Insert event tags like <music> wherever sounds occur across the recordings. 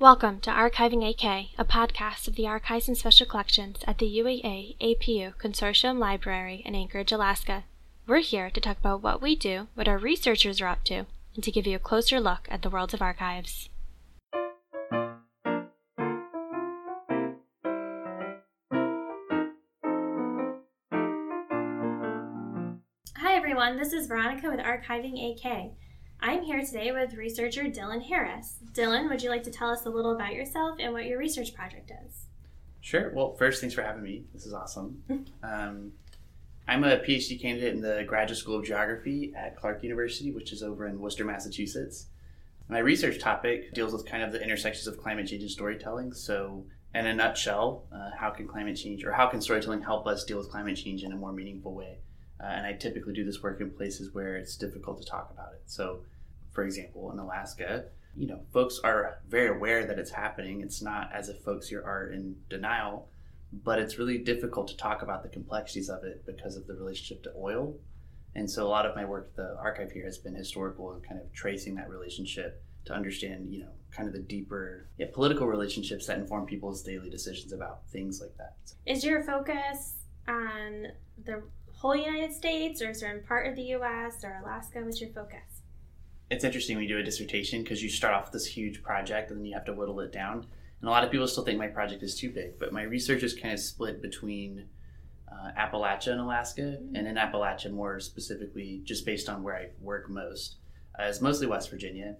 Welcome to Archiving AK, a podcast of the Archives and Special Collections at the UAA APU Consortium Library in Anchorage, Alaska. We're here to talk about what we do, what our researchers are up to, and to give you a closer look at the world of archives. Hi everyone, this is Veronica with Archiving AK. I'm here today with researcher Dylan Harris. Dylan, would you like to tell us a little about yourself and what your research project is? Sure. Well, first, thanks for having me. This is awesome. <laughs> um, I'm a PhD candidate in the Graduate School of Geography at Clark University, which is over in Worcester, Massachusetts. My research topic deals with kind of the intersections of climate change and storytelling. So, in a nutshell, uh, how can climate change or how can storytelling help us deal with climate change in a more meaningful way? Uh, and I typically do this work in places where it's difficult to talk about it. So, for example, in Alaska, you know, folks are very aware that it's happening. It's not as if folks here are in denial, but it's really difficult to talk about the complexities of it because of the relationship to oil. And so a lot of my work, the archive here, has been historical and kind of tracing that relationship to understand, you know, kind of the deeper yeah, political relationships that inform people's daily decisions about things like that. Is your focus on the whole United States or a certain part of the US or Alaska? What's your focus? It's interesting when you do a dissertation because you start off with this huge project and then you have to whittle it down. And a lot of people still think my project is too big, but my research is kind of split between uh, Appalachia and Alaska, mm-hmm. and in Appalachia more specifically, just based on where I work most, uh, is mostly West Virginia.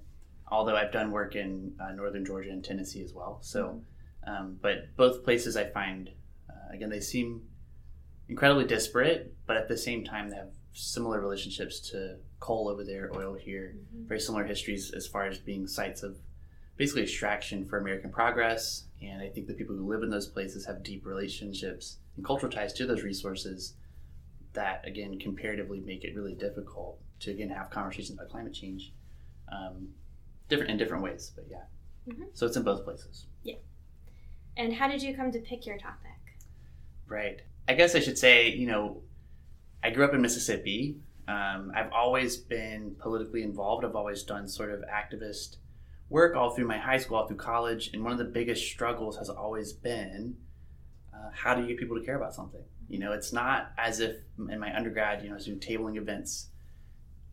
Although I've done work in uh, northern Georgia and Tennessee as well. So, mm-hmm. um, but both places I find, uh, again, they seem incredibly disparate, but at the same time, they have similar relationships to coal over there, oil here, mm-hmm. very similar histories as far as being sites of basically extraction for American progress. And I think the people who live in those places have deep relationships and cultural ties to those resources that, again, comparatively make it really difficult to, again, have conversations about climate change um, different in different ways. But yeah, mm-hmm. so it's in both places. Yeah. And how did you come to pick your topic? Right. I guess I should say, you know, I grew up in Mississippi. Um, I've always been politically involved. I've always done sort of activist work all through my high school, all through college. And one of the biggest struggles has always been uh, how do you get people to care about something? You know, it's not as if in my undergrad, you know, I was doing tabling events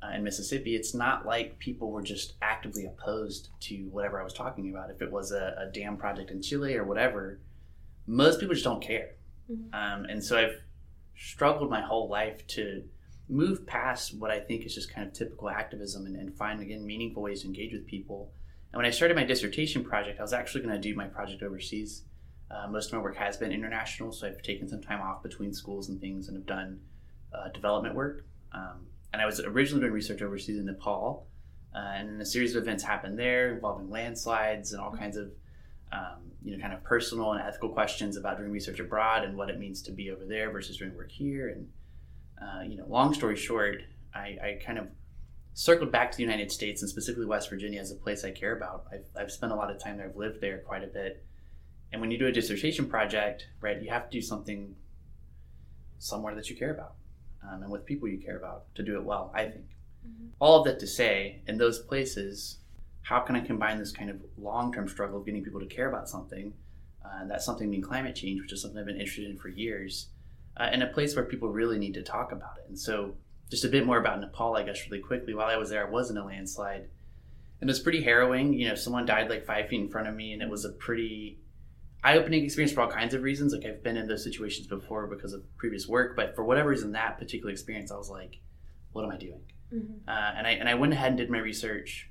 uh, in Mississippi. It's not like people were just actively opposed to whatever I was talking about. If it was a, a dam project in Chile or whatever, most people just don't care. Mm-hmm. Um, and so I've struggled my whole life to move past what I think is just kind of typical activism and, and find, again, meaningful ways to engage with people. And when I started my dissertation project, I was actually going to do my project overseas. Uh, most of my work has been international, so I've taken some time off between schools and things and have done uh, development work. Um, and I was originally doing research overseas in Nepal. Uh, and a series of events happened there involving landslides and all mm-hmm. kinds of um, you know, kind of personal and ethical questions about doing research abroad and what it means to be over there versus doing work here. And, uh, you know, long story short, I, I, kind of circled back to the United States and specifically West Virginia as a place I care about. I've, I've spent a lot of time there, I've lived there quite a bit. And when you do a dissertation project, right, you have to do something somewhere that you care about um, and with people you care about to do it well, I think. Mm-hmm. All of that to say, in those places, how can I combine this kind of long term struggle of getting people to care about something, uh, and that something being climate change, which is something I've been interested in for years, uh, in a place where people really need to talk about it. And so, just a bit more about Nepal, I guess, really quickly. While I was there, I was in a landslide, and it was pretty harrowing. You know, someone died like five feet in front of me, and it was a pretty eye-opening experience for all kinds of reasons. Like I've been in those situations before because of previous work, but for whatever reason, that particular experience, I was like, "What am I doing?" Mm-hmm. Uh, and I and I went ahead and did my research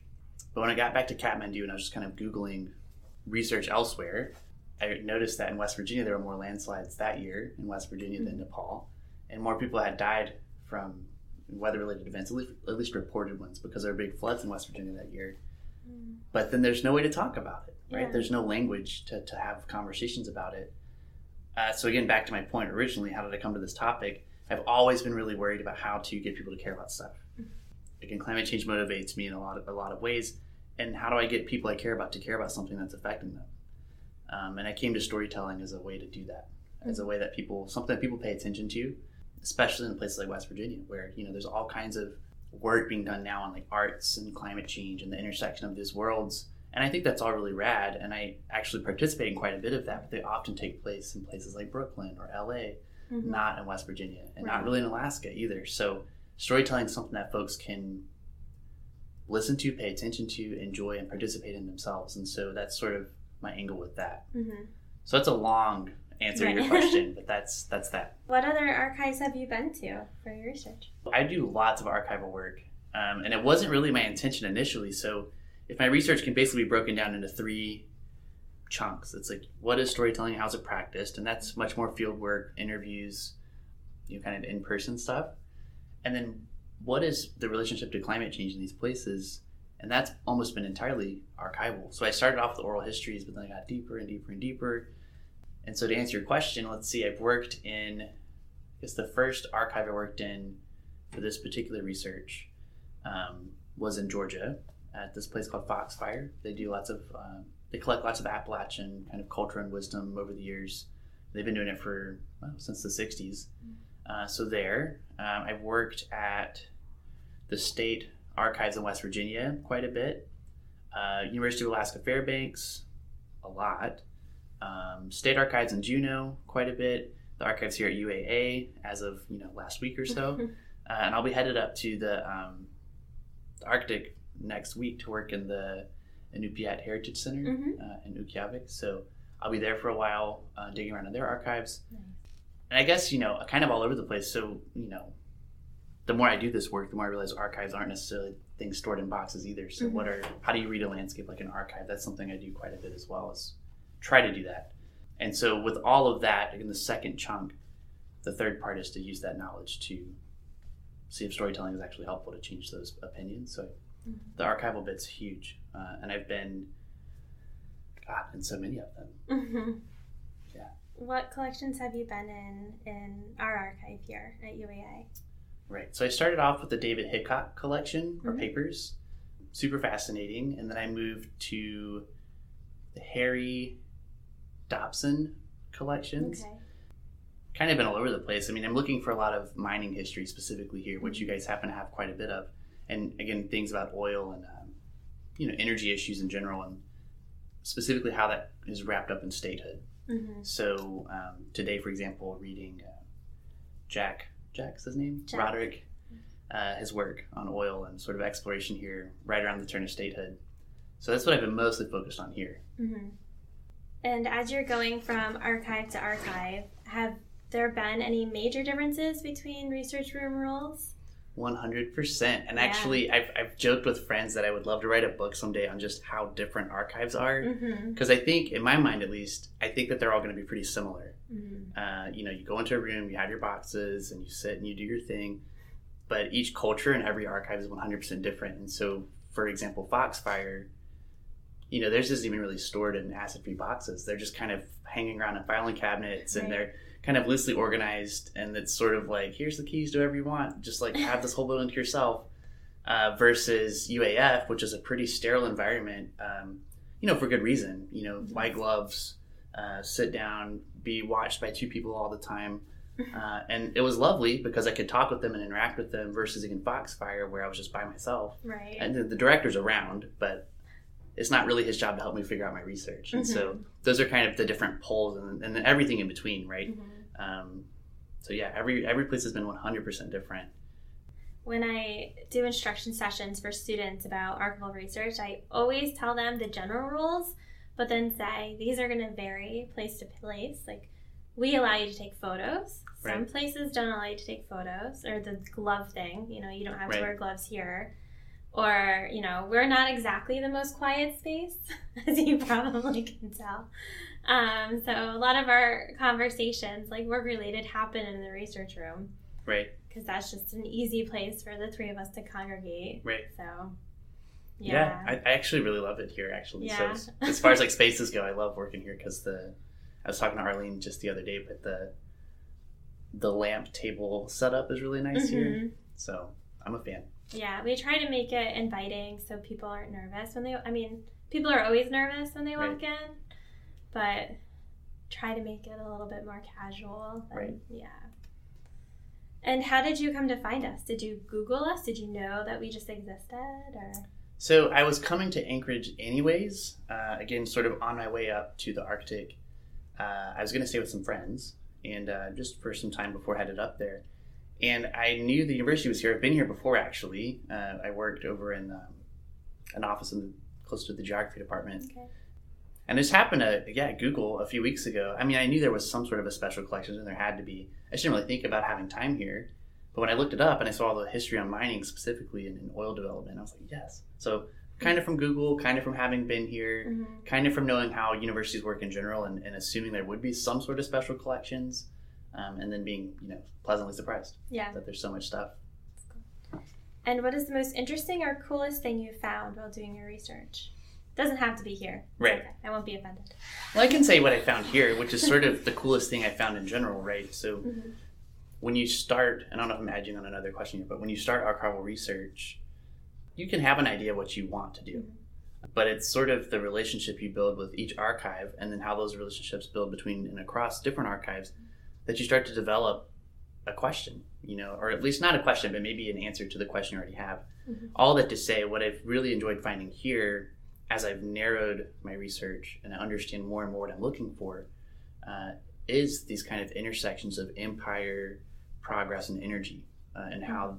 but when I got back to Kathmandu and I was just kind of Googling research elsewhere, I noticed that in West Virginia there were more landslides that year in West Virginia mm-hmm. than Nepal, and more people had died from weather-related events, at least, at least, reported ones, because there were big floods in West Virginia that year. Mm. But then there's no way to talk about it, right? Yeah. There's no language to, to have conversations about it. Uh, so again, back to my point originally, how did I come to this topic? I've always been really worried about how to get people to care about stuff. Mm-hmm. Again, climate change motivates me in a lot of a lot of ways and how do I get people I care about to care about something that's affecting them? Um, and I came to storytelling as a way to do that, as a way that people something that people pay attention to, especially in places like West Virginia, where you know there's all kinds of work being done now on like arts and climate change and the intersection of these worlds. And I think that's all really rad. And I actually participate in quite a bit of that, but they often take place in places like Brooklyn or LA, Mhm. not in West Virginia, and not really in Alaska either. So storytelling is something that folks can listen to, pay attention to, enjoy, and participate in themselves. And so that's sort of my angle with that. Mhm. So that's a long answer to your <laughs> question, but that's that's that. What other archives have you been to for your research? I do lots of archival work, um, and it wasn't really my intention initially. So, if my research can basically be broken down into three chunks, it's like what is storytelling, how's it practiced, and that's much more field work, interviews, you know, kind of in person stuff, and then what is the relationship to climate change in these places, and that's almost been entirely archival. So I started off with oral histories, but then I got deeper and deeper and deeper. And so to answer your question, let's see, I've worked in, I guess the first archive I worked in for this particular research um, was in Georgia at this place called Foxfire. They do lots of, um, they collect lots of Appalachian kind of culture and wisdom over the years. They've been doing it for well, since the 60s. Uh, so there, um, I've worked at the state archives in West Virginia quite a bit, uh, University of Alaska Fairbanks, a lot, um, state archives in Juneau quite a bit, the archives here at UAA as of you know last week or so, <laughs> uh, and I'll be headed up to the, um, the Arctic next week to work in the Inupiat Heritage Center Mhm. uh, in Utqiagvik. So I'll be there for a while, uh, digging around in their archives. Nice. And I guess you know, kind of all over the place. So you know, the more I do this work, the more I realize archives aren't necessarily things stored in boxes either. So what are how do you read a landscape like an archive? That's something I do quite a bit as well. Is try to do that. And so with all of that, in the second chunk, the third part is to use that knowledge to see if storytelling is actually helpful to change those opinions. So Mhm. the archival bit's huge, uh, and I've been, God, in so many of them. Mhm. Yeah. What collections have you been in in our archive here at UAA? Right. So I started off with the David Hickok collection or Mhm. papers, super fascinating, and then I moved to the Harry Dobson collections. Okay. Kind of been all over the place. I mean, I'm looking for a lot of mining history specifically here, which you guys happen to have quite a bit of, and again, things about oil and um, you know energy issues in general, and specifically how that is wrapped up in statehood. hmm So um, today, for example, reading uh, Jack, Jack's his name, Jack. Roderick, uh, his work on oil and sort of exploration here, right around the turn of statehood. So that's what I've been mostly focused on here. hmm And as you're going from archive to archive, have there been any major differences between research room rules? One hundred percent. And Yeah. actually, I've, I've joked with friends that I would love to write a book someday on just how different archives are. Mm-hmm. Because I think, in my mind at least, I think that they're all going to be pretty similar. Mm-hmm. Uh, you know, you go into a room, you have your boxes, and you sit and you do your thing. But each culture and every archive is 100% different. And so, for example, Foxfire, you know, theirs isn't even really stored in acid free boxes. They're just kind of hanging around in filing cabinets and they're kind of loosely organized. And it's sort of like, here's the keys do whatever you want. Just like have this whole building to yourself. Uh, versus UAF, which is a pretty sterile environment, um, you know, for good reason. You know, white gloves, uh, sit down, be watched by two people all the time. <laughs> Uh, and it was lovely because I could talk with them and interact with them versus in Foxfire where I was just by myself. Right. And the, the director's around, but it's not really his job to help me figure out my research. And so those are kind of the different poles and, and then everything in between, right? Mhm. Um, so yeah, every every place has been 100% different. When I do instruction sessions for students about archival research, I always tell them the general rules, but then say these are going to vary place to place. Like, we allow you to take photos. Some Right. places don't allow you to take photos, or the glove thing. You know, you don't have to wear gloves here. Or, you know, we're not exactly the most quiet space, <laughs> as you probably can tell. Um, so, a lot of our conversations, like work related, happen in the research room Right, because that's just an easy place for the three of us to congregate. right. So, Yeah, yeah. I, I actually really love it here. Actually, so Yeah. as, as far as like <laughs> spaces go, I love working here because the I was talking to Arlene just the other day, but the the lamp table setup is really nice here. Mhm. So I'm a fan. Yeah, we try to make it inviting so people aren't nervous when they. I mean, people are always nervous when they walk in, but try to make it a little bit more casual. and- Right. Yeah. And how did you come to find us? Did you Google us? Did you know that we just existed, or? So I was coming to Anchorage anyways. Uh, again, sort of on my way up to the Arctic. Uh, I was going to stay with some friends, and uh, just for some time before I headed up there. And I knew the university was here. I've been here before, actually. Uh, I worked over in um, an office in the, close to the geography department. Okay. And this happened to yeah Google a few weeks ago. I mean, I knew there was some sort of a special collection, and there had to be. I didn't really think about having time here, but when I looked it up and I saw all the history on mining specifically and in oil development, I was like, yes. So kind of from Google, kind of from having been here, Mhm. kind of from knowing how universities work in general, and, and assuming there would be some sort of special collections, um, and then being you know pleasantly surprised Yeah. that there's so much stuff. And what is the most interesting or coolest thing you found while doing your research? Doesn't have to be here. Right. okay. I won't be offended. Well, I can say what I found here, which is sort of the coolest thing I found in general, right? So Mhm. When you start, and I don't know if I'm edging on another question here, but when you start archival research, you can have an idea of what you want to do. But it's sort of the relationship you build with each archive and then how those relationships build between and across different archives that you start to develop a question, you know, or at least not a question, but maybe an answer to the question you already have. Mhm. All that to say, what I've really enjoyed finding here as I've narrowed my research and I understand more and more what I'm looking for uh, is these kind of intersections of empire, progress, and energy, uh, and how,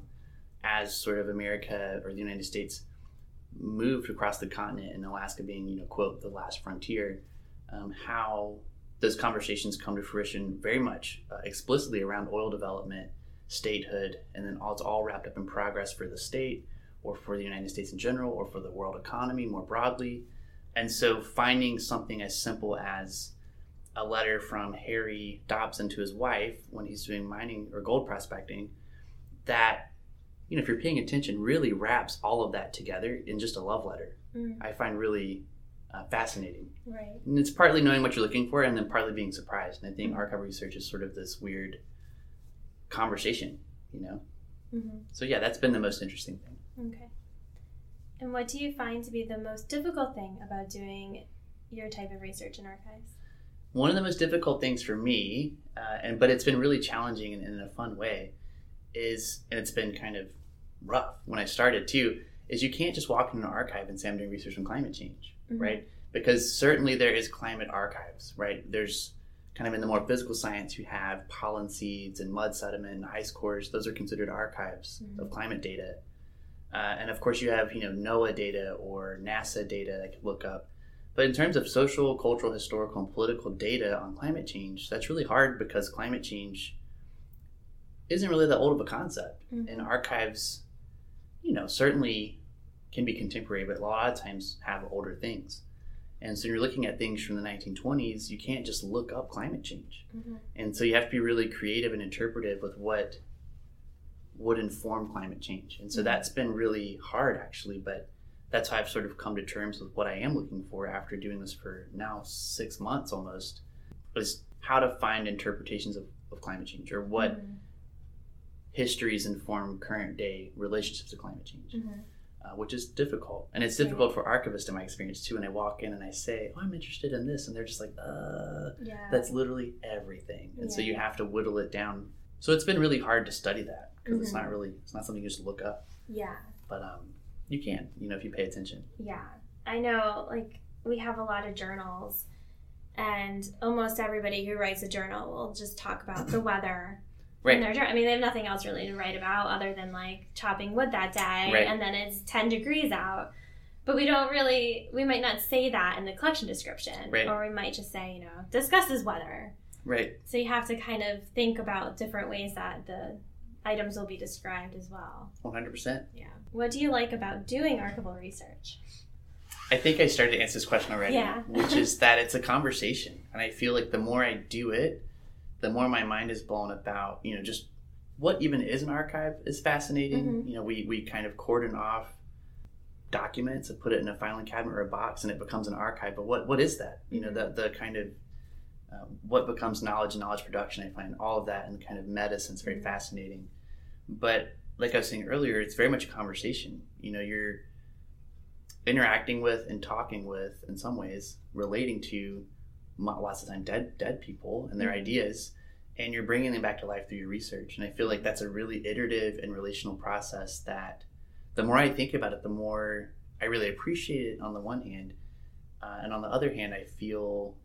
as sort of America or the United States moved across the continent, and Alaska being, you know, quote, the last frontier, um, how those conversations come to fruition very much uh, explicitly around oil development, statehood, and then all, it's all wrapped up in progress for the state or for the United States in general or for the world economy more broadly. And so finding something as simple as a letter from Harry Dobson to his wife when he's doing mining or gold prospecting that you know if you're paying attention really wraps all of that together in just a love letter Mm. i find really uh, fascinating Right. and it's partly knowing what you're looking for and then partly being surprised and i think Mhm. archival research is sort of this weird conversation you know hmm so yeah that's been the most interesting thing Okay. And what do you find to be the most difficult thing about doing your type of research in archives? One of the most difficult things for me, uh, and but it's been really challenging in, in a fun way, is and it's been kind of rough when I started too. Is you can't just walk into an archive and say I'm doing research on climate change, Mhm. right? Because certainly there is climate archives, right? There's kind of in the more physical science, you have pollen seeds and mud sediment and ice cores. Those are considered archives Mhm. of climate data. Uh, and of course, you have you know NOAA data or NASA data that could look up. But in terms of social, cultural, historical, and political data on climate change, that's really hard because climate change isn't really that old of a concept. Mhm. And archives, you know, certainly can be contemporary, but a lot of times have older things. And so you're looking at things from the 1920s, you can't just look up climate change. Mhm. And so you have to be really creative and interpretive with what would inform climate change. And so Mhm. that's been really hard actually, but that's how I've sort of come to terms with what I am looking for after doing this for now six months almost, is how to find interpretations of, of climate change or what Mhm. histories inform current day relationships to climate change, Mhm. uh, which is difficult. And it's difficult for archivists in my experience too. And I walk in and I say, oh, I'm interested in this. And they're just like, uh, Yeah. that's literally everything and so you have to whittle it down so it's been really hard to study that because it's Mhm. not really it's not something you just look up yeah. but um you can you know if you pay attention Yeah. I know, like, we have a lot of journals, and almost everybody who writes a journal will just talk about the <clears throat> weather. right In their journal. I mean, they have nothing else really to write about other than like chopping wood that day, Right. and then it's 10 degrees out. But we don't really, we might not say that in the collection description. Right. Or we might just say, you know, discusses weather. right So you have to kind of think about different ways that the items will be described as well. 100% Yeah. What do you like about doing archival research? i think i started to answer this question already Yeah. <laughs> which is that it's a conversation and i feel like the more i do it the more my mind is blown about you know just what even is an archive is fascinating Mhm. you know we, we kind of cordon off documents and put it in a filing cabinet or a box and it becomes an archive but what what is that you know Mhm. the the kind of um, what becomes knowledge and knowledge production i find all of that in kind of medicine is very Mhm. fascinating but like i was saying earlier it's very much a conversation you know you're interacting with and talking with in some ways relating to lots of time dead dead people and their Mhm. ideas and you're bringing them back to life through your research and i feel like that's a really iterative and relational process that the more i think about it the more I really appreciate it on the one hand, uh, and on the other hand, I feel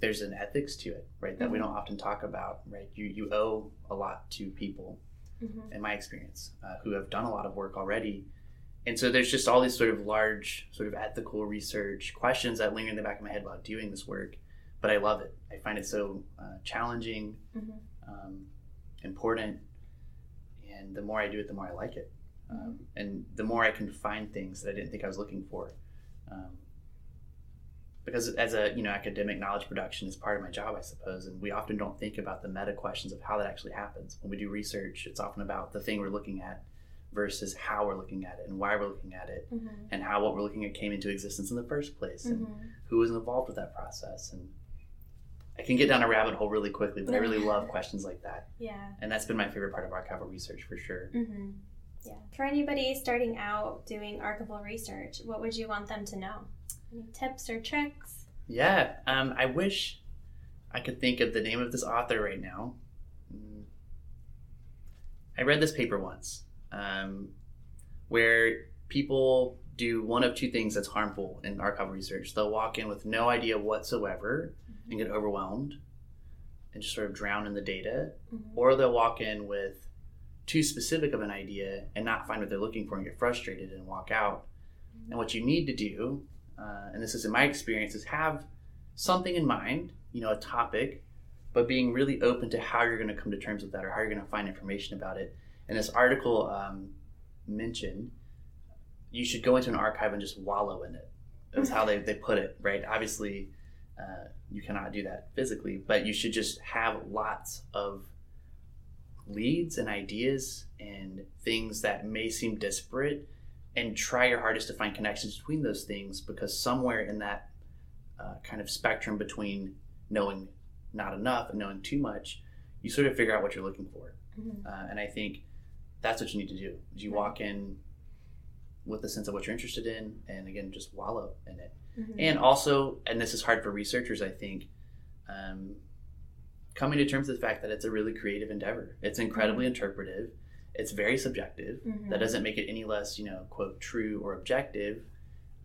there's an ethics to it, right? That we Mhm. don't often talk about, right? You you owe a lot to people, Mhm. in my experience, uh, who have done a lot of work already. And so there's just all these sort of large, sort of ethical research questions that linger in the back of my head while doing this work. But I love it. I find it so uh, challenging, Mhm. um, important, and the more I do it, the more I like it. Um, and the more I can find things that I didn't think I was looking for. Um, because as a you know academic knowledge production is part of my job, I suppose, and we often don't think about the meta questions of how that actually happens. When we do research, it's often about the thing we're looking at versus how we're looking at it and why we're looking at it Mhm. and how what we're looking at came into existence in the first place and Mhm. who was involved with that process and I can get down a rabbit hole really quickly, but I really love <laughs> questions like that. Yeah. And that's been my favorite part of archival research for sure. Mm-hmm. Yeah. For anybody starting out doing archival research, what would you want them to know? Any tips or tricks? Yeah, um, I wish I could think of the name of this author right now. Mm. I read this paper once um, where people do one of two things that's harmful in archival research. They'll walk in with no idea whatsoever and get overwhelmed and just sort of drown in the data, Mhm. or they'll walk in with too specific of an idea and not find what they're looking for and get frustrated and walk out. And what you need to do, uh, and this is in my experience, is have something in mind, you know, a topic, but being really open to how you're going to come to terms with that or how you're going to find information about it. And this article um, mentioned you should go into an archive and just wallow in it. That's how they, they put it, right? Obviously, uh, you cannot do that physically, but you should just have lots of leads and ideas and things that may seem disparate and try your hardest to find connections between those things because somewhere in that uh, kind of spectrum between knowing not enough and knowing too much you sort of figure out what you're looking for Mhm. uh, and i think that's what you need to do is you Right. walk in with a sense of what you're interested in and again just wallow in it Mhm. and also and this is hard for researchers i think um, coming to terms with the fact that it's a really creative endeavor it's incredibly interpretive it's very subjective Mhm. that doesn't make it any less you know quote true or objective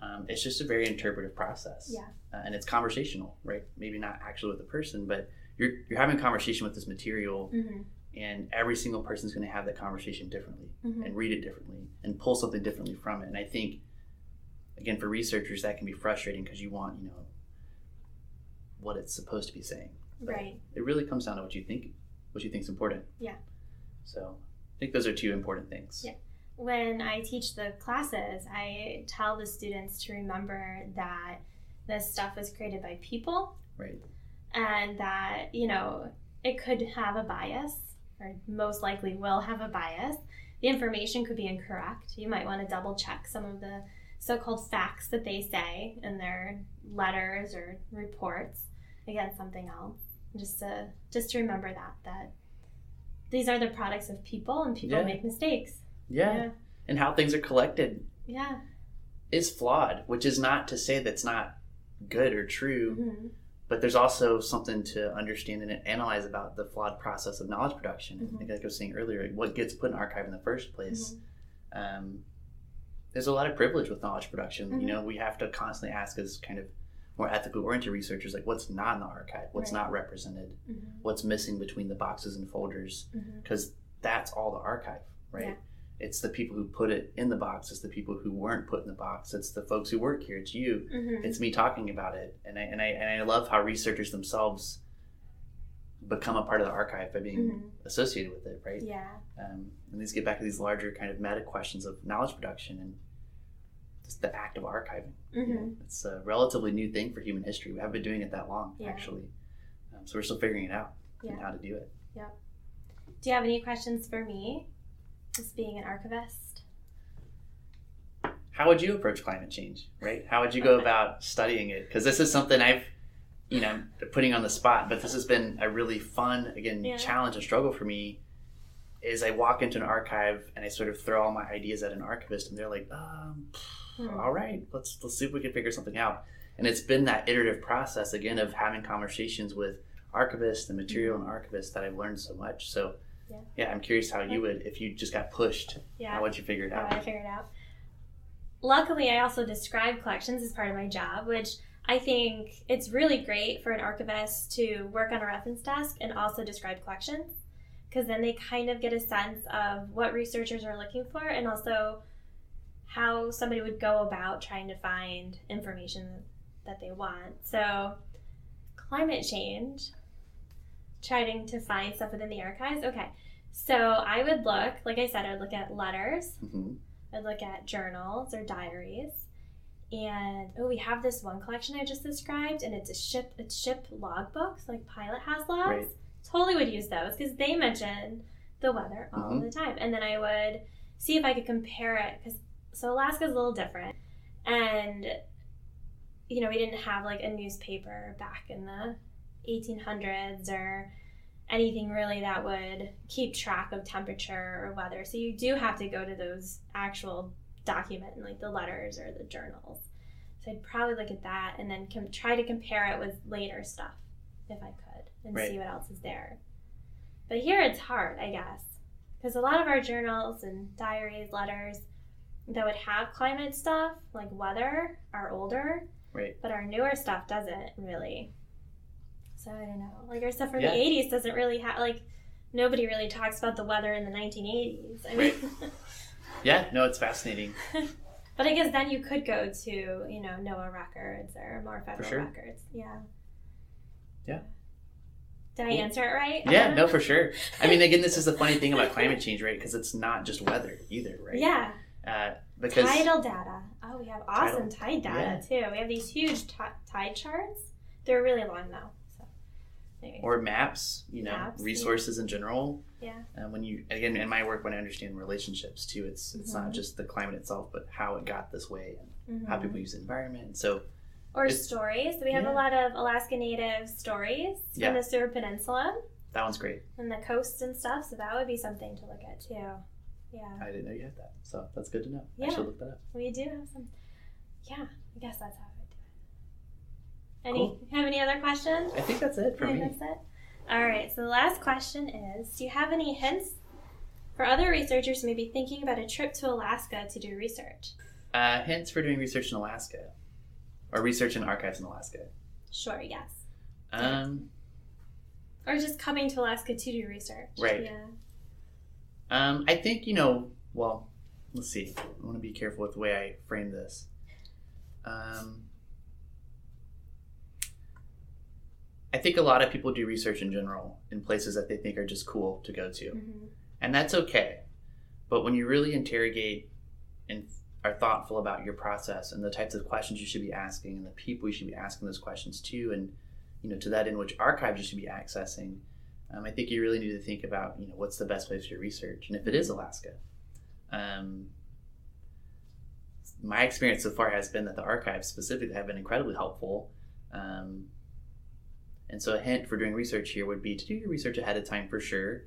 um, it's just a very interpretive process Yeah. uh, and it's conversational right maybe not actually with the person but you're, you're having a conversation with this material Mhm. and every single person's going to have that conversation differently Mhm. and read it differently and pull something differently from it and i think again for researchers that can be frustrating because you want you know what it's supposed to be saying But Right. it really comes down to what you think what you think is important Yeah. so i think those are two important things Yeah. When I teach the classes, I tell the students to remember that this stuff was created by people right and that, you know, it could have a bias or most likely will have a bias. The information could be incorrect. You might want to double check some of the so called facts that they say in their letters or reports against something else. Just to just to remember that that these are the products of people and people Yeah. make mistakes. yeah. Yeah. and how things are collected Yeah. is flawed which is not to say that's not good or true Mhm. but there's also something to understand and analyze about the flawed process of knowledge production. Mhm. Like I was saying earlier, what gets put in archive in the first place. Mm-hmm. Um, there's a lot of privilege with knowledge production. You know, we have to constantly ask as kind of more ethically oriented researchers, like what's not in the archive, what's Right. not represented, Mhm. what's missing between the boxes and folders, because that's all the archive, right? Yeah. It's the people who put it in the box. It's the people who weren't put in the box. It's the folks who work here. It's you Mhm. it's me talking about it and I, and I and I love how researchers themselves become a part of the archive by being Mhm. associated with it right Yeah. um, and these get back to these larger kind of meta questions of knowledge production and just the act of archiving? Mhm. it's a relatively new thing for human history we haven't been doing it that long Yeah. actually um, so we're still figuring it out and how to do it Yep. Do you have any questions for me? Just being an archivist. how would you approach climate change right how would you go about studying it because this is something i've you know putting on the spot but this has been a really fun again Yeah. challenge and struggle for me is i walk into an archive and i sort of throw all my ideas at an archivist and they're like um, Hmm. all right let's let's see if we can figure something out and it's been that iterative process again of having conversations with archivists and material and archivists that i've learned so much so Mm-hmm. Yeah. i'm curious how you would if you just got pushed Yeah. how would you figure it How out would I figure it out? luckily, I also describe collections as part of my job, which I think it's really great for an archivist to work on a reference desk and also describe collections because then they kind of get a sense of what researchers are looking for and also how somebody would go about trying to find information that they want. So, climate change, trying to find stuff within the archives. Okay, so I would look, like I said, I would look at letters, hmm I'd look at journals or diaries. And oh, we have this one collection I just described, and it's a ship. It's ship logbooks, like pilot has logs. Right. Totally would use those because they mention the weather all Mhm. the time. And then I would see if I could compare it because so Alaska's a little different, and you know we didn't have like a newspaper back in the 1800s or anything really that would keep track of temperature or weather. So you do have to go to those actual document like the letters or the journals. So I'd probably look at that and then com- try to compare it with later stuff if I could and Right. see what else is there. But here it's hard, I guess, because a lot of our journals and diaries, letters that would have climate stuff like weather are older, Right. but our newer stuff doesn't really. So I don't know. Like our stuff from Yeah. the 80s doesn't really have like nobody really talks about the weather in the 1980s. I mean, Yeah, no, it's fascinating. <laughs> but I guess then you could go to you know NOAA records or more federal sure. records. Yeah. Yeah. Did I answer it right? Yeah, no, <laughs> for sure. I mean, again, this is the funny thing about climate change, right? Because it's not just weather either, right? Yeah. Uh, because Tidal data. Oh, we have awesome tide data too. We have these huge ti- tide charts. They're really long though. So, anyway. or maps, you know, Maps, yeah. resources in general. yeah. Uh, when you again in my work, when I understand relationships too, it's it's Mhm. not just the climate itself, but how it got this way and how Mhm. people use the environment. So Or It's- stories. We have yeah. a lot of Alaska Native stories Yeah. from the Seward Peninsula that one's great. and the coasts and stuff. So that would be something to look at too. Yeah, I didn't know you had that, so that's good to know. I Yeah. should look that up. we do have some. Yeah, I guess that's how I do it. Any have any other questions? I think that's it for me. that's it. All right. So the last question is: Do you have any hints for other researchers who may be thinking about a trip to Alaska to do research? Uh, hints for doing research in Alaska, or research in archives in Alaska. Sure. Yes. Um, Or just coming to Alaska to do research. Right. Yeah. Um, I think you know. Well, let's see. I want to be careful with the way I frame this. Um, I think a lot of people do research in general in places that they think are just cool to go to, hmm and that's okay. But when you really interrogate and are thoughtful about your process and the types of questions you should be asking and the people you should be asking those questions to, and you know to that in which archives you should be accessing, um, I think you really need to think about you know what's the best place for your research, and if it is Alaska. Um, my experience so far has been that the archives specifically have been incredibly helpful. Um, and so a hint for doing research here would be to do your research ahead of time for sure.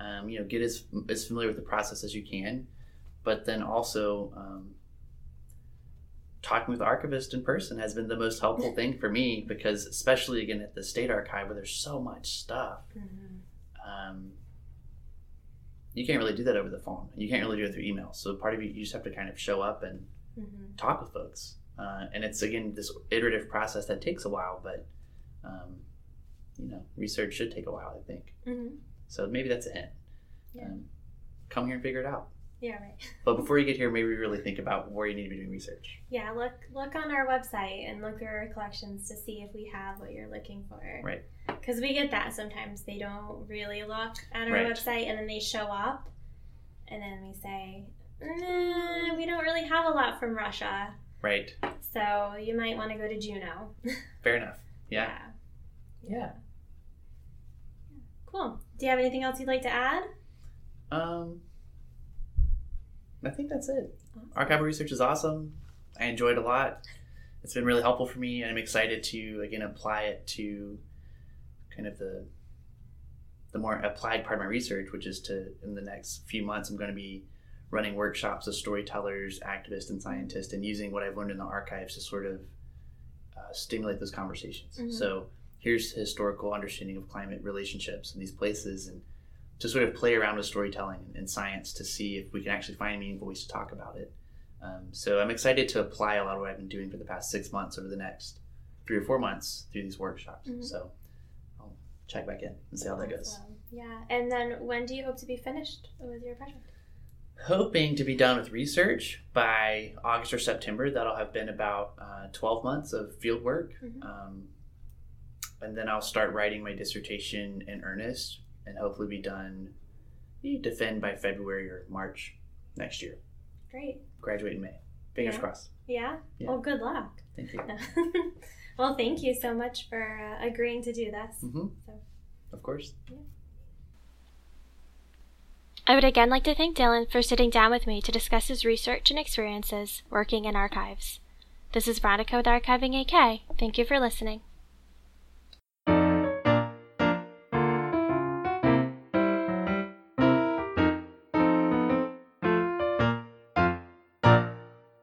Um, you know, get as, as familiar with the process as you can, but then also um, talking with the archivist in person has been the most helpful thing for me because especially again at the state archive where there's so much stuff hmm um, you can't really do that over the phone you can't really do it through email so part of you you just have to kind of show up and hmm talk with folks uh, and it's again this iterative process that takes a while but um, you know research should take a while i think hmm so maybe that's a hint Yeah. um, come here and figure it out Yeah. Right. <laughs> but before you get here maybe really think about where you need to be doing research Yeah. Look. Look on our website and look through our collections to see if we have what you're looking for. Right. Because we get that sometimes. They don't really look at our Right. website, and then they show up, and then we say, "Eh, we don't really have a lot from Russia. right So you might want to go to Juneau. <laughs> fair enough yeah Yeah. yeah Cool. Do you have anything else you'd like to add? um i think that's it Awesome. archival research is awesome i enjoyed a lot it's been really helpful for me and i'm excited to again apply it to kind of the the more applied part of my research which is to in the next few months i'm going to be running workshops with storytellers activists and scientists and using what i've learned in the archives to sort of uh, stimulate those conversations Mhm. so here's historical understanding of climate relationships in these places and to sort of play around with storytelling and science to see if we can actually find meaningful ways to talk about it Um, so I'm excited to apply a lot of what I've been doing for the past six months over the next three or four months through these workshops. Mhm. So check back in and see how that goes. Awesome. Yeah. And then when do you hope to be finished with your project? Hoping to be done with research by August or September. That'll have been about uh, 12 months of field work. Mhm. Um, and then I'll start writing my dissertation in earnest and hopefully be done, defend by February or March next year. Great. Graduate in May. Fingers Yeah. crossed. Yeah? Yeah. Well, good luck. Thank you. <laughs> well, thank you so much for uh, agreeing to do this. hmm So- Of course. I would again like to thank Dylan for sitting down with me to discuss his research and experiences working in archives. This is Veronica with Archiving AK. Thank you for listening.